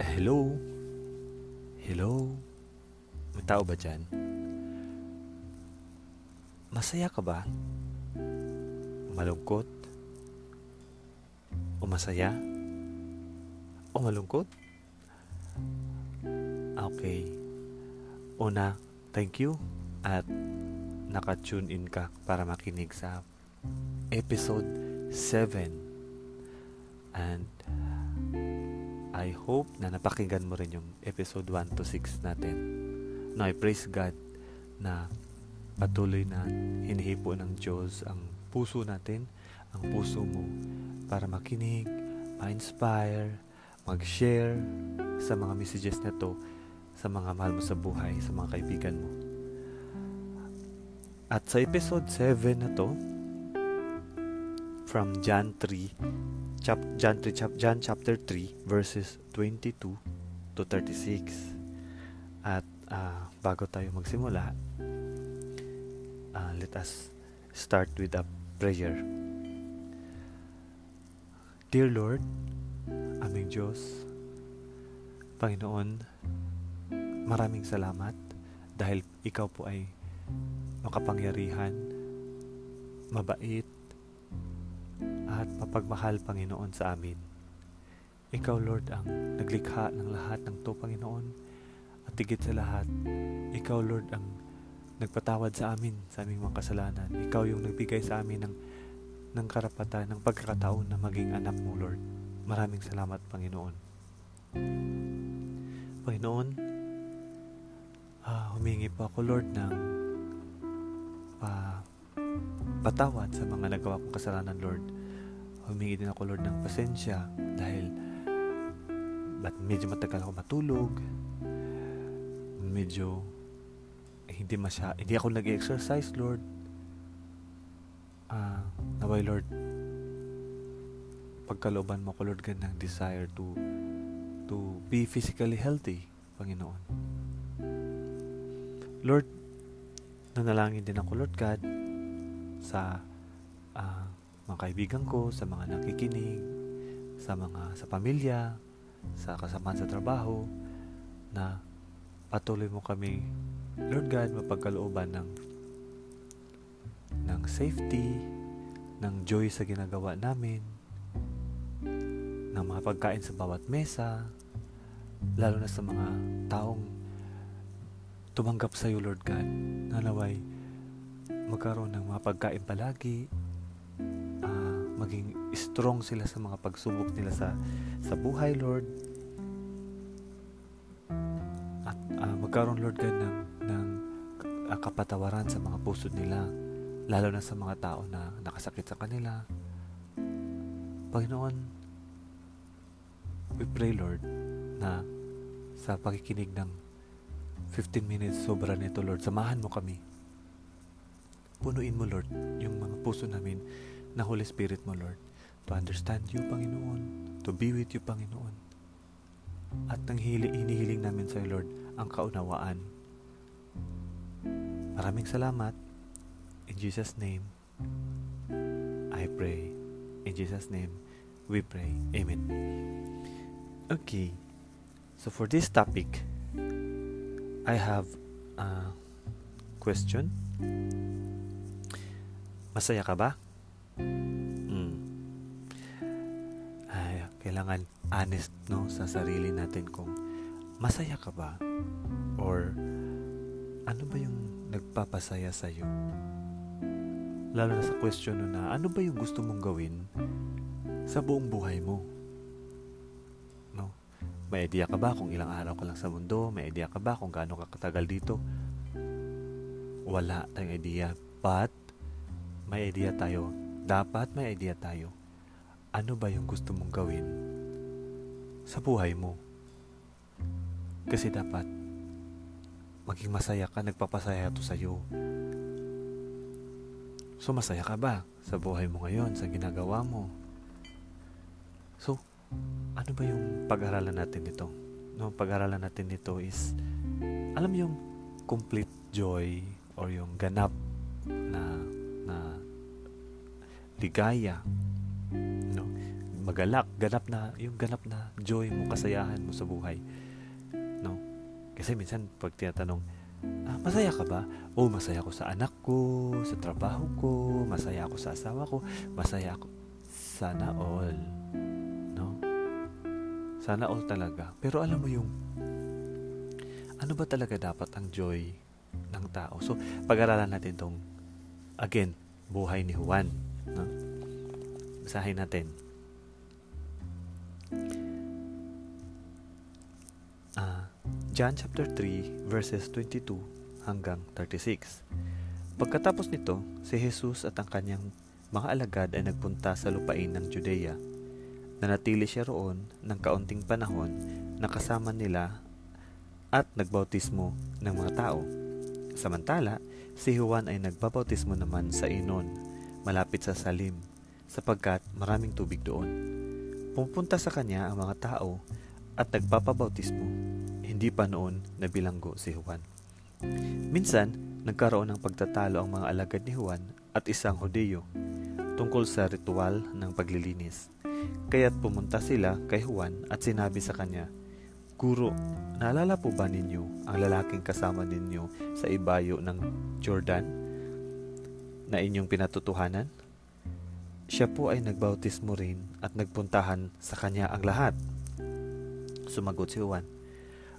Hello? Hello? May tao ba dyan? Masaya ka ba? Malungkot? O masaya? O malungkot? Okay. Una, thank you at naka-tune in ka para makinig sa episode 7. And I hope na napakinggan mo rin yung episode 1 to 6 natin. No, I praise God na patuloy na hinihipo ng Diyos ang puso natin, ang puso mo para makinig, ma-inspire, mag-share sa mga messages na to sa mga mahal mo sa buhay, sa mga kaibigan mo. At sa episode 7 na to, from John 3, chap, John, 3 chap, John chapter 3, verses 22 to 36. At uh, bago tayo magsimula, uh, let us start with a prayer. Dear Lord, aming Diyos, Panginoon, maraming salamat dahil ikaw po ay makapangyarihan, mabait, at mapagmahal Panginoon sa amin. Ikaw Lord ang naglikha ng lahat ng to Panginoon at higit sa lahat, ikaw Lord ang nagpatawad sa amin sa aming mga kasalanan. Ikaw yung nagbigay sa amin ng, ng karapatan, ng pagkakataon na maging anak mo Lord. Maraming salamat Panginoon. Panginoon, uh, humingi po ako Lord ng uh, patawad sa mga nagawa kong kasalanan Lord. Humingi din ako Lord ng pasensya dahil ba't medyo matagal ako matulog. Medyo eh, hindi masya hindi ako nag-exercise Lord. Ah uh, naway Lord pagkalooban mo ko Lord ng desire to to be physically healthy Panginoon. Lord nanalangin din ako Lord God sa uh, mga kaibigan ko sa mga nakikinig sa mga sa pamilya sa kasamaan sa trabaho na patuloy mo kami Lord God mapagkalooban ng ng safety ng joy sa ginagawa namin ng mga pagkain sa bawat mesa lalo na sa mga taong tumanggap sa iyo Lord God na naway magkaroon ng mga pagkain palagi maging strong sila sa mga pagsubok nila sa sa buhay, Lord. At uh, magkaroon, Lord God, ng, ng uh, kapatawaran sa mga puso nila, lalo na sa mga tao na nakasakit sa kanila. Panginoon, we pray, Lord, na sa pakikinig ng 15 minutes sobra nito, Lord, samahan mo kami. Punuin mo, Lord, yung mga puso namin na Holy Spirit mo, Lord to understand you, Panginoon, to be with you, Panginoon. At nang hili, hinihiling namin sa Lord ang kaunawaan. Maraming salamat. In Jesus' name, I pray. In Jesus' name, we pray. Amen. Okay. So for this topic, I have a question. Masaya ka ba? Kailangan honest no sa sarili natin kung masaya ka ba or ano ba yung nagpapasaya sa iyo lalo na sa question na ano ba yung gusto mong gawin sa buong buhay mo? No? May idea ka ba kung ilang araw ka lang sa mundo? May idea ka ba kung gaano ka katagal dito? Wala tayong idea but may idea tayo dapat may idea tayo ano ba yung gusto mong gawin sa buhay mo. Kasi dapat maging masaya ka, nagpapasaya to sa'yo. So masaya ka ba sa buhay mo ngayon, sa ginagawa mo? So, ano ba yung pag-aralan natin nito? No, pag-aralan natin nito is alam yung complete joy or yung ganap na na ligaya magalak, ganap na, yung ganap na joy mo, kasayahan mo sa buhay. No? Kasi minsan, pag tinatanong, ah, masaya ka ba? Oh, masaya ako sa anak ko, sa trabaho ko, masaya ako sa asawa ko, masaya ako. Sana all. No? Sana all talaga. Pero alam mo yung, ano ba talaga dapat ang joy ng tao? So, pag-aralan natin tong, again, buhay ni Juan. No? Basahin natin. Uh, John chapter 3 verses 22 hanggang 36. Pagkatapos nito, si Jesus at ang kanyang mga alagad ay nagpunta sa lupain ng Judea. Nanatili siya roon ng kaunting panahon na kasama nila at nagbautismo ng mga tao. Samantala, si Juan ay nagbabautismo naman sa Inon, malapit sa Salim, sapagkat maraming tubig doon. Pupunta sa kanya ang mga tao at nagpapabautismo. Hindi pa noon nabilanggo si Juan. Minsan, nagkaroon ng pagtatalo ang mga alagad ni Juan at isang Hudeyo tungkol sa ritual ng paglilinis. Kaya't pumunta sila kay Juan at sinabi sa kanya, Guro, naalala po ba ninyo ang lalaking kasama ninyo sa ibayo ng Jordan na inyong pinatutuhanan? Siya po ay nagbautismo rin at nagpuntahan sa kanya ang lahat. Sumagot si Juan,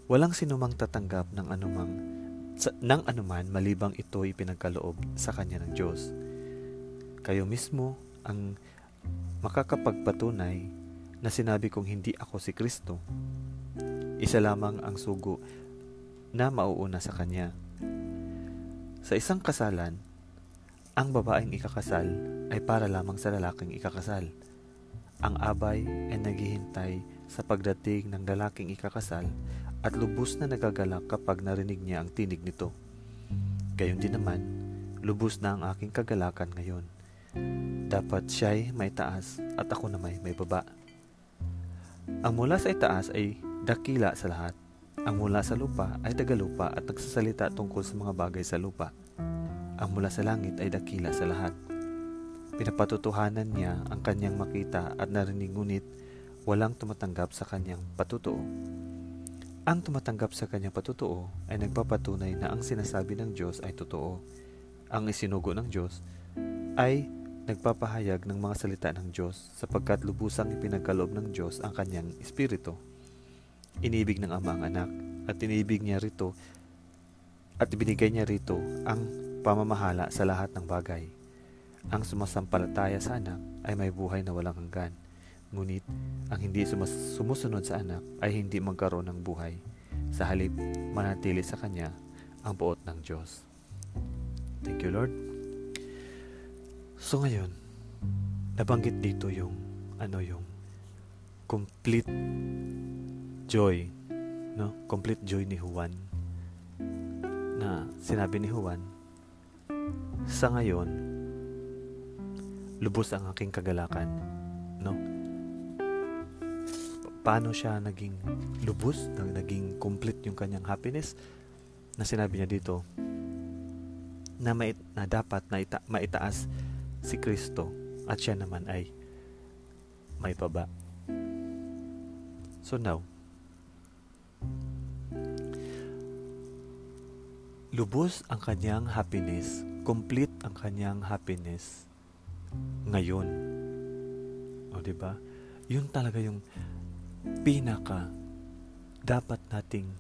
Walang sinumang tatanggap ng anumang sa, ng anuman malibang ito ipinagkaloob sa kanya ng Diyos. Kayo mismo ang makakapagpatunay na sinabi kong hindi ako si Kristo. Isa lamang ang sugo na mauuna sa kanya. Sa isang kasalan, ang babaeng ikakasal ay para lamang sa lalaking ikakasal. Ang abay ay naghihintay sa pagdating ng lalaking ikakasal at lubos na nagagalak kapag narinig niya ang tinig nito. Gayon din naman, lubos na ang aking kagalakan ngayon. Dapat siya'y may taas at ako na may may baba. Ang mula sa itaas ay dakila sa lahat. Ang mula sa lupa ay tagalupa at nagsasalita tungkol sa mga bagay sa lupa. Ang mula sa langit ay dakila sa lahat. Pinapatutuhanan niya ang kanyang makita at narinig ngunit walang tumatanggap sa kanyang patutuo. Ang tumatanggap sa kanyang patutuo ay nagpapatunay na ang sinasabi ng Diyos ay totoo. Ang isinugo ng Diyos ay nagpapahayag ng mga salita ng Diyos sapagkat lubusang ipinagkaloob ng Diyos ang kanyang espiritu. Inibig ng ama ang anak at inibig niya rito at ibinigay niya rito ang pamamahala sa lahat ng bagay. Ang sumasampalataya sa anak ay may buhay na walang hanggan. Ngunit, ang hindi sumas- sumusunod sa anak ay hindi magkaroon ng buhay. Sa halip, manatili sa kanya ang buot ng Diyos. Thank you, Lord. So ngayon, nabanggit dito yung ano yung complete joy, no? Complete joy ni Juan na sinabi ni Juan sa ngayon, lubos ang aking kagalakan. No? Paano siya naging lubos, naging complete yung kanyang happiness? Na sinabi niya dito, na, mait, na dapat na ita, maitaas si Kristo at siya naman ay may baba. So now, lubos ang kanyang happiness, complete ang kanyang happiness ngayon. O di ba? Yun talaga yung pinaka dapat nating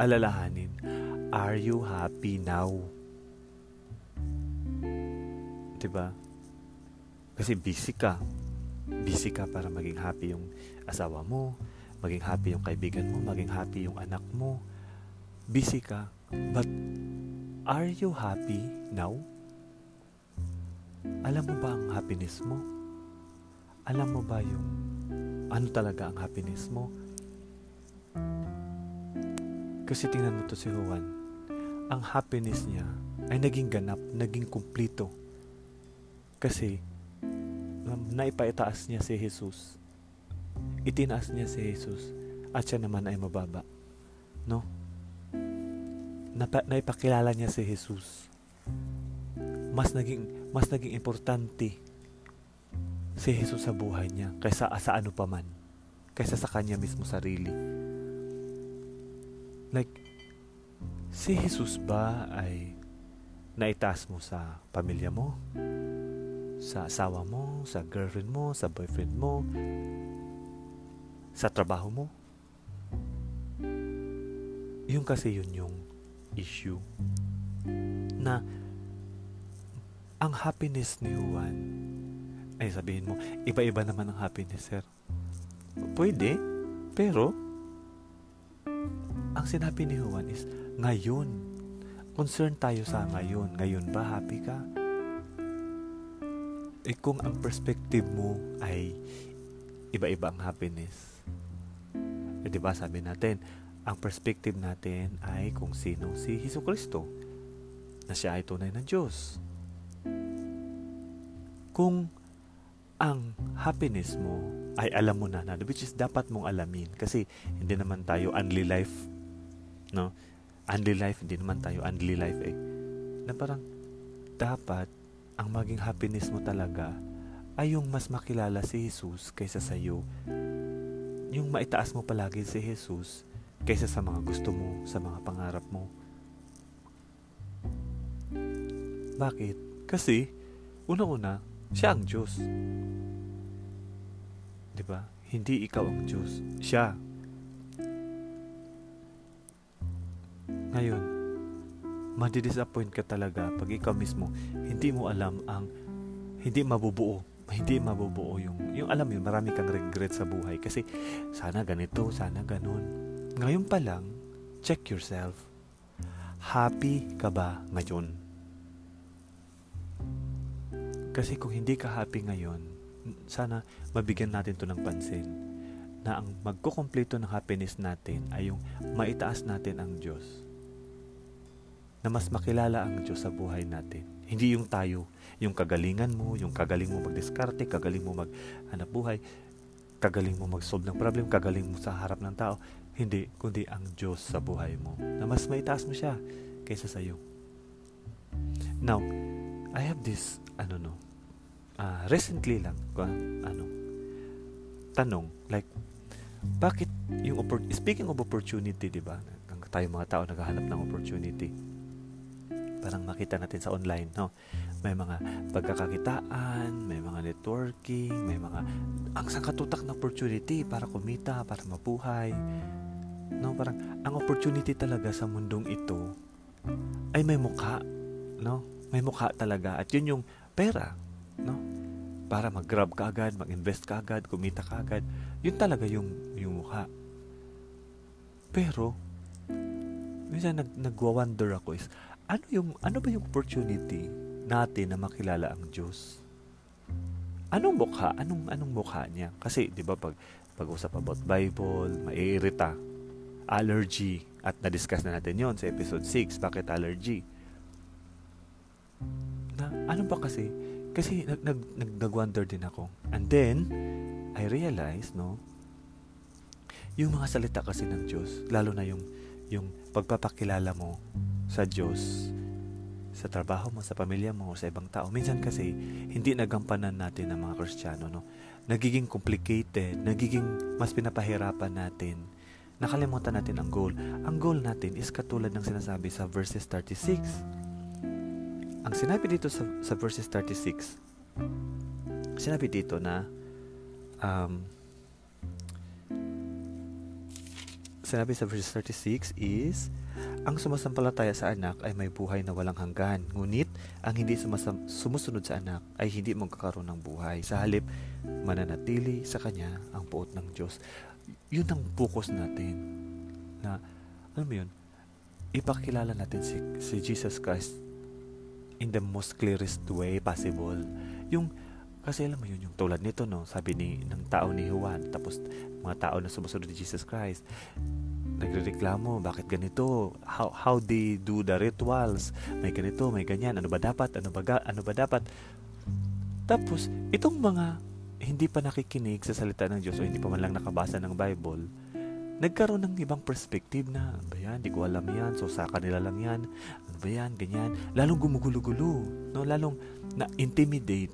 alalahanin. Are you happy now? Di ba? Kasi busy ka. Busy ka para maging happy yung asawa mo, maging happy yung kaibigan mo, maging happy yung anak mo. Busy ka. But Are you happy now? Alam mo ba ang happiness mo? Alam mo ba yung ano talaga ang happiness mo? Kasi tingnan mo to si Juan. Ang happiness niya ay naging ganap, naging kumplito. Kasi naipaitaas niya si Jesus. Itinaas niya si Jesus at siya naman ay mababa. No? Napa, naipakilala niya si Jesus. Mas naging mas naging importante si Jesus sa buhay niya kaysa sa ano pa man. Kaysa sa kanya mismo sarili. Like, si Jesus ba ay naitaas mo sa pamilya mo? Sa asawa mo? Sa girlfriend mo? Sa boyfriend mo? Sa trabaho mo? Yung kasi yun yung issue na ang happiness ni Juan ay sabihin mo, iba-iba naman ang happiness, sir. Pwede, pero ang sinabi ni Juan is ngayon. Concern tayo sa ngayon. Ngayon ba happy ka? Eh kung ang perspective mo ay iba-iba ang happiness. Eh di ba sabi natin, ang perspective natin ay kung sino si Hesus Kristo na siya ay tunay na Diyos. Kung ang happiness mo ay alam mo na na which is dapat mong alamin kasi hindi naman tayo only life no? Only life hindi naman tayo only life eh. Na parang dapat ang maging happiness mo talaga ay yung mas makilala si Jesus kaysa sa iyo yung maitaas mo palagi si Jesus kaysa sa mga gusto mo sa mga pangarap mo bakit? Kasi, una-una, siya ang Diyos. 'Di ba? Hindi ikaw ang Diyos, siya. Ngayon, madi-disappoint ka talaga pag ikaw mismo hindi mo alam ang hindi mabubuo hindi mabubuo yung yung alam mo marami kang regret sa buhay kasi sana ganito sana ganun ngayon pa lang check yourself happy ka ba ngayon kasi kung hindi ka happy ngayon, sana mabigyan natin to ng pansin na ang magkukumpleto ng happiness natin ay yung maitaas natin ang Diyos. Na mas makilala ang Diyos sa buhay natin. Hindi yung tayo, yung kagalingan mo, yung kagaling mo magdiskarte, kagaling mo maghanap buhay, kagaling mo mag-solve ng problem, kagaling mo sa harap ng tao. Hindi, kundi ang Diyos sa buhay mo. Na mas maitaas mo siya kaysa sa iyo. Now, I have this, ano no, uh, recently lang, ano, tanong, like, bakit yung, speaking of opportunity, di ba? Tayo mga tao naghahanap ng opportunity. Parang makita natin sa online, no? May mga pagkakakitaan, may mga networking, may mga ang sangkatutak na opportunity para kumita, para mabuhay. No, parang ang opportunity talaga sa mundong ito ay may mukha, no? May mukha talaga at yun yung pera, no? Para mag-grab ka agad, mag-invest ka agad, kumita ka agad. Yun talaga yung, yung mukha. Pero, minsan nag, nagwa-wonder ako is, ano, yung, ano ba yung opportunity natin na makilala ang Diyos? Anong mukha? Anong, anong mukha niya? Kasi, di ba, pag, pag-usap about Bible, maiirita, allergy, at na-discuss na natin yon sa episode 6, bakit allergy? Na, ano ba kasi, kasi nag, nag, nag, nag-wonder din ako. And then, I realized, no, yung mga salita kasi ng Diyos, lalo na yung, yung pagpapakilala mo sa Diyos, sa trabaho mo, sa pamilya mo, sa ibang tao. Minsan kasi, hindi nagampanan natin ng mga Kristiyano, no? Nagiging complicated, nagiging mas pinapahirapan natin. Nakalimutan natin ang goal. Ang goal natin is katulad ng sinasabi sa verses 36 ang sinabi dito sa, sa verses 36, sinabi dito na um, sinabi sa verses 36 is ang sumasampalataya sa anak ay may buhay na walang hanggan. Ngunit, ang hindi sumasam- sumusunod sa anak ay hindi magkakaroon ng buhay. Sa halip, mananatili sa kanya ang puot ng Diyos. Yun ang focus natin. Na, alam mo yun, ipakilala natin si, si Jesus Christ in the most clearest way possible. Yung kasi alam mo yun, yung tulad nito, no, sabi ni, ng tao ni Juan, tapos mga tao na sumusunod ni Jesus Christ, nagrereklamo, bakit ganito? How, how they do the rituals? May ganito, may ganyan, ano ba dapat? Ano ba, ano ba dapat? Tapos, itong mga hindi pa nakikinig sa salita ng Diyos o hindi pa man lang nakabasa ng Bible, nagkaroon ng ibang perspective na, ano ba yan, di ko alam yan, so sa kanila lang yan, ano ba yan, ganyan, lalong gumugulo-gulo, no? lalong na-intimidate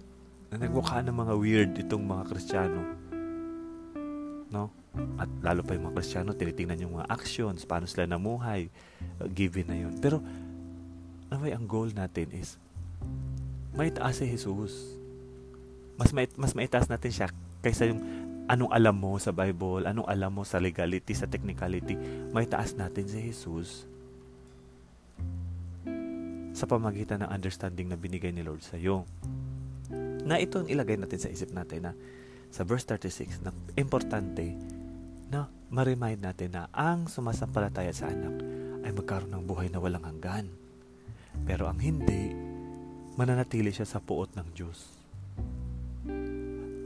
na nagmukha ng mga weird itong mga Kristiyano. No? At lalo pa yung mga Kristiyano, tinitingnan yung mga actions, paano sila namuhay, uh, given na yun. Pero, ano ang goal natin is, maitaas si Jesus. Mas, mait, mas maitaas natin siya kaysa yung anong alam mo sa Bible, anong alam mo sa legality, sa technicality. Maitaas natin si Jesus sa pamagitan ng understanding na binigay ni Lord sa iyo. Na ito ang ilagay natin sa isip natin na sa verse 36 na importante na ma-remind natin na ang sumasampalataya sa anak ay magkaroon ng buhay na walang hanggan. Pero ang hindi, mananatili siya sa puot ng Diyos.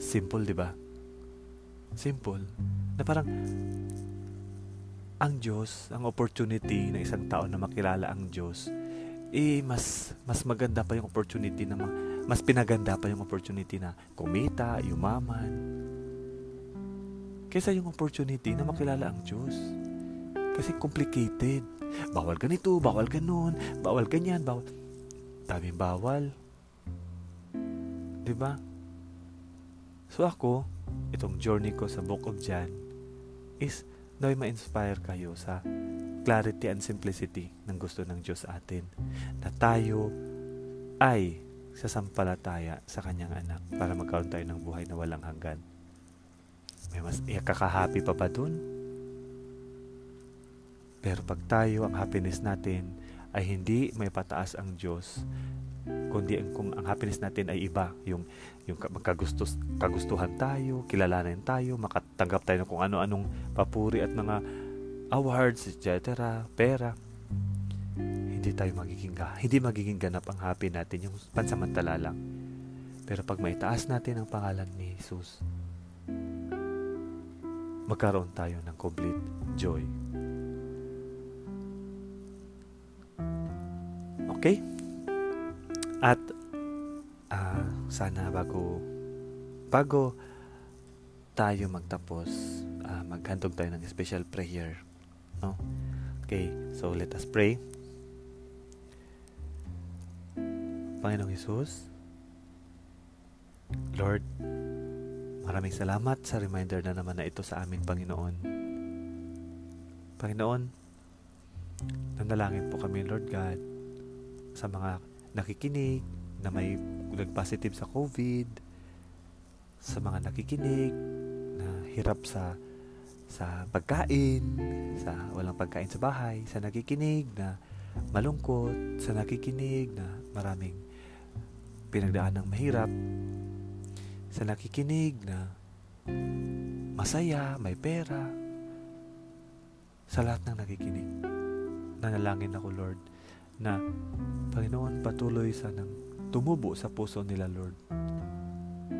Simple, di ba? Simple. Na parang ang Diyos, ang opportunity ng isang tao na makilala ang Diyos, eh mas mas maganda pa yung opportunity na mas pinaganda pa yung opportunity na kumita, yumaman. Kaysa yung opportunity na makilala ang Diyos. Kasi complicated. Bawal ganito, bawal ganon, bawal ganyan, bawal... Daming bawal. ba? So ako, itong journey ko sa Book of John is naway ma-inspire kayo sa clarity and simplicity ng gusto ng Diyos atin. Na tayo ay sasampalataya sa kanyang anak para magkaroon tayo ng buhay na walang hanggan. May mas ikakahappy pa ba dun? Pero pag tayo, ang happiness natin ay hindi may pataas ang Diyos, kundi ang, kung ang happiness natin ay iba, yung, yung magkagustos, kagustuhan tayo, kilalanin tayo, makatanggap tayo ng kung ano-anong papuri at mga awards, etc., pera, hindi tayo magiging hindi magiging ganap ang happy natin yung pansamantala lang. Pero pag maitaas natin ang pangalan ni Jesus, magkaroon tayo ng complete joy. Okay? At uh, sana bago bago tayo magtapos, uh, maghandog tayo ng special prayer No? Okay, so let us pray. Panginoong Yesus, Lord, maraming salamat sa reminder na naman na ito sa amin, Panginoon. Panginoon, nanalangin po kami, Lord God, sa mga nakikinig na may nag-positive sa COVID, sa mga nakikinig na hirap sa sa pagkain, sa walang pagkain sa bahay, sa nakikinig na malungkot, sa nakikinig na maraming pinagdaan ng mahirap, sa nakikinig na masaya, may pera, sa lahat ng nakikinig. Nanalangin ako, Lord, na Panginoon patuloy sa nang tumubo sa puso nila, Lord.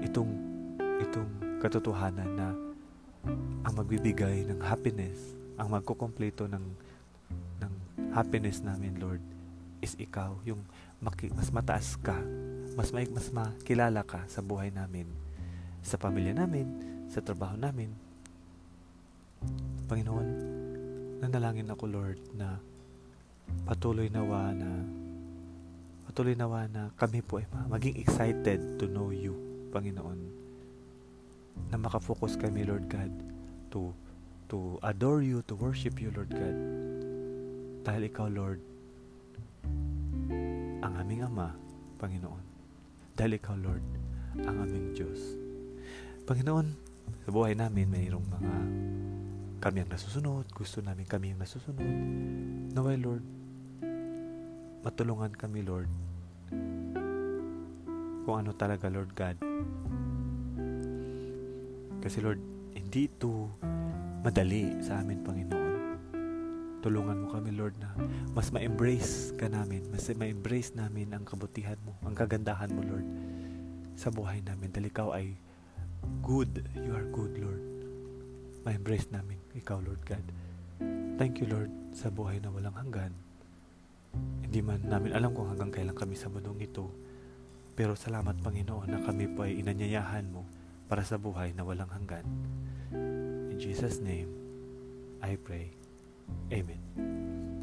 Itong itong katotohanan na ang magbibigay ng happiness, ang magkukumpleto ng ng happiness namin, Lord, is ikaw, yung maki, mas mataas ka, mas may mas makilala ka sa buhay namin, sa pamilya namin, sa trabaho namin. Panginoon, nanalangin ako, Lord, na patuloy nawa na patuloy nawa na kami po ay maging excited to know you, Panginoon na makafocus kami, Lord God, to to adore you, to worship you, Lord God. Dahil ikaw, Lord, ang aming Ama, Panginoon. Dahil ikaw, Lord, ang aming Diyos. Panginoon, sa buhay namin, mayroong mga kami ang nasusunod, gusto namin kami ang nasusunod. Naway, Lord, matulungan kami, Lord, kung ano talaga, Lord God, kasi Lord, hindi ito madali sa amin, Panginoon. Tulungan mo kami, Lord, na mas ma-embrace ka namin, mas ma-embrace namin ang kabutihan mo, ang kagandahan mo, Lord, sa buhay namin. Dahil ikaw ay good. You are good, Lord. Ma-embrace namin ikaw, Lord God. Thank you, Lord, sa buhay na walang hanggan. Hindi man namin alam kung hanggang kailan kami sa mundong ito. Pero salamat, Panginoon, na kami po ay inanyayahan mo para sa buhay na walang hanggan. In Jesus' name, I pray. Amen.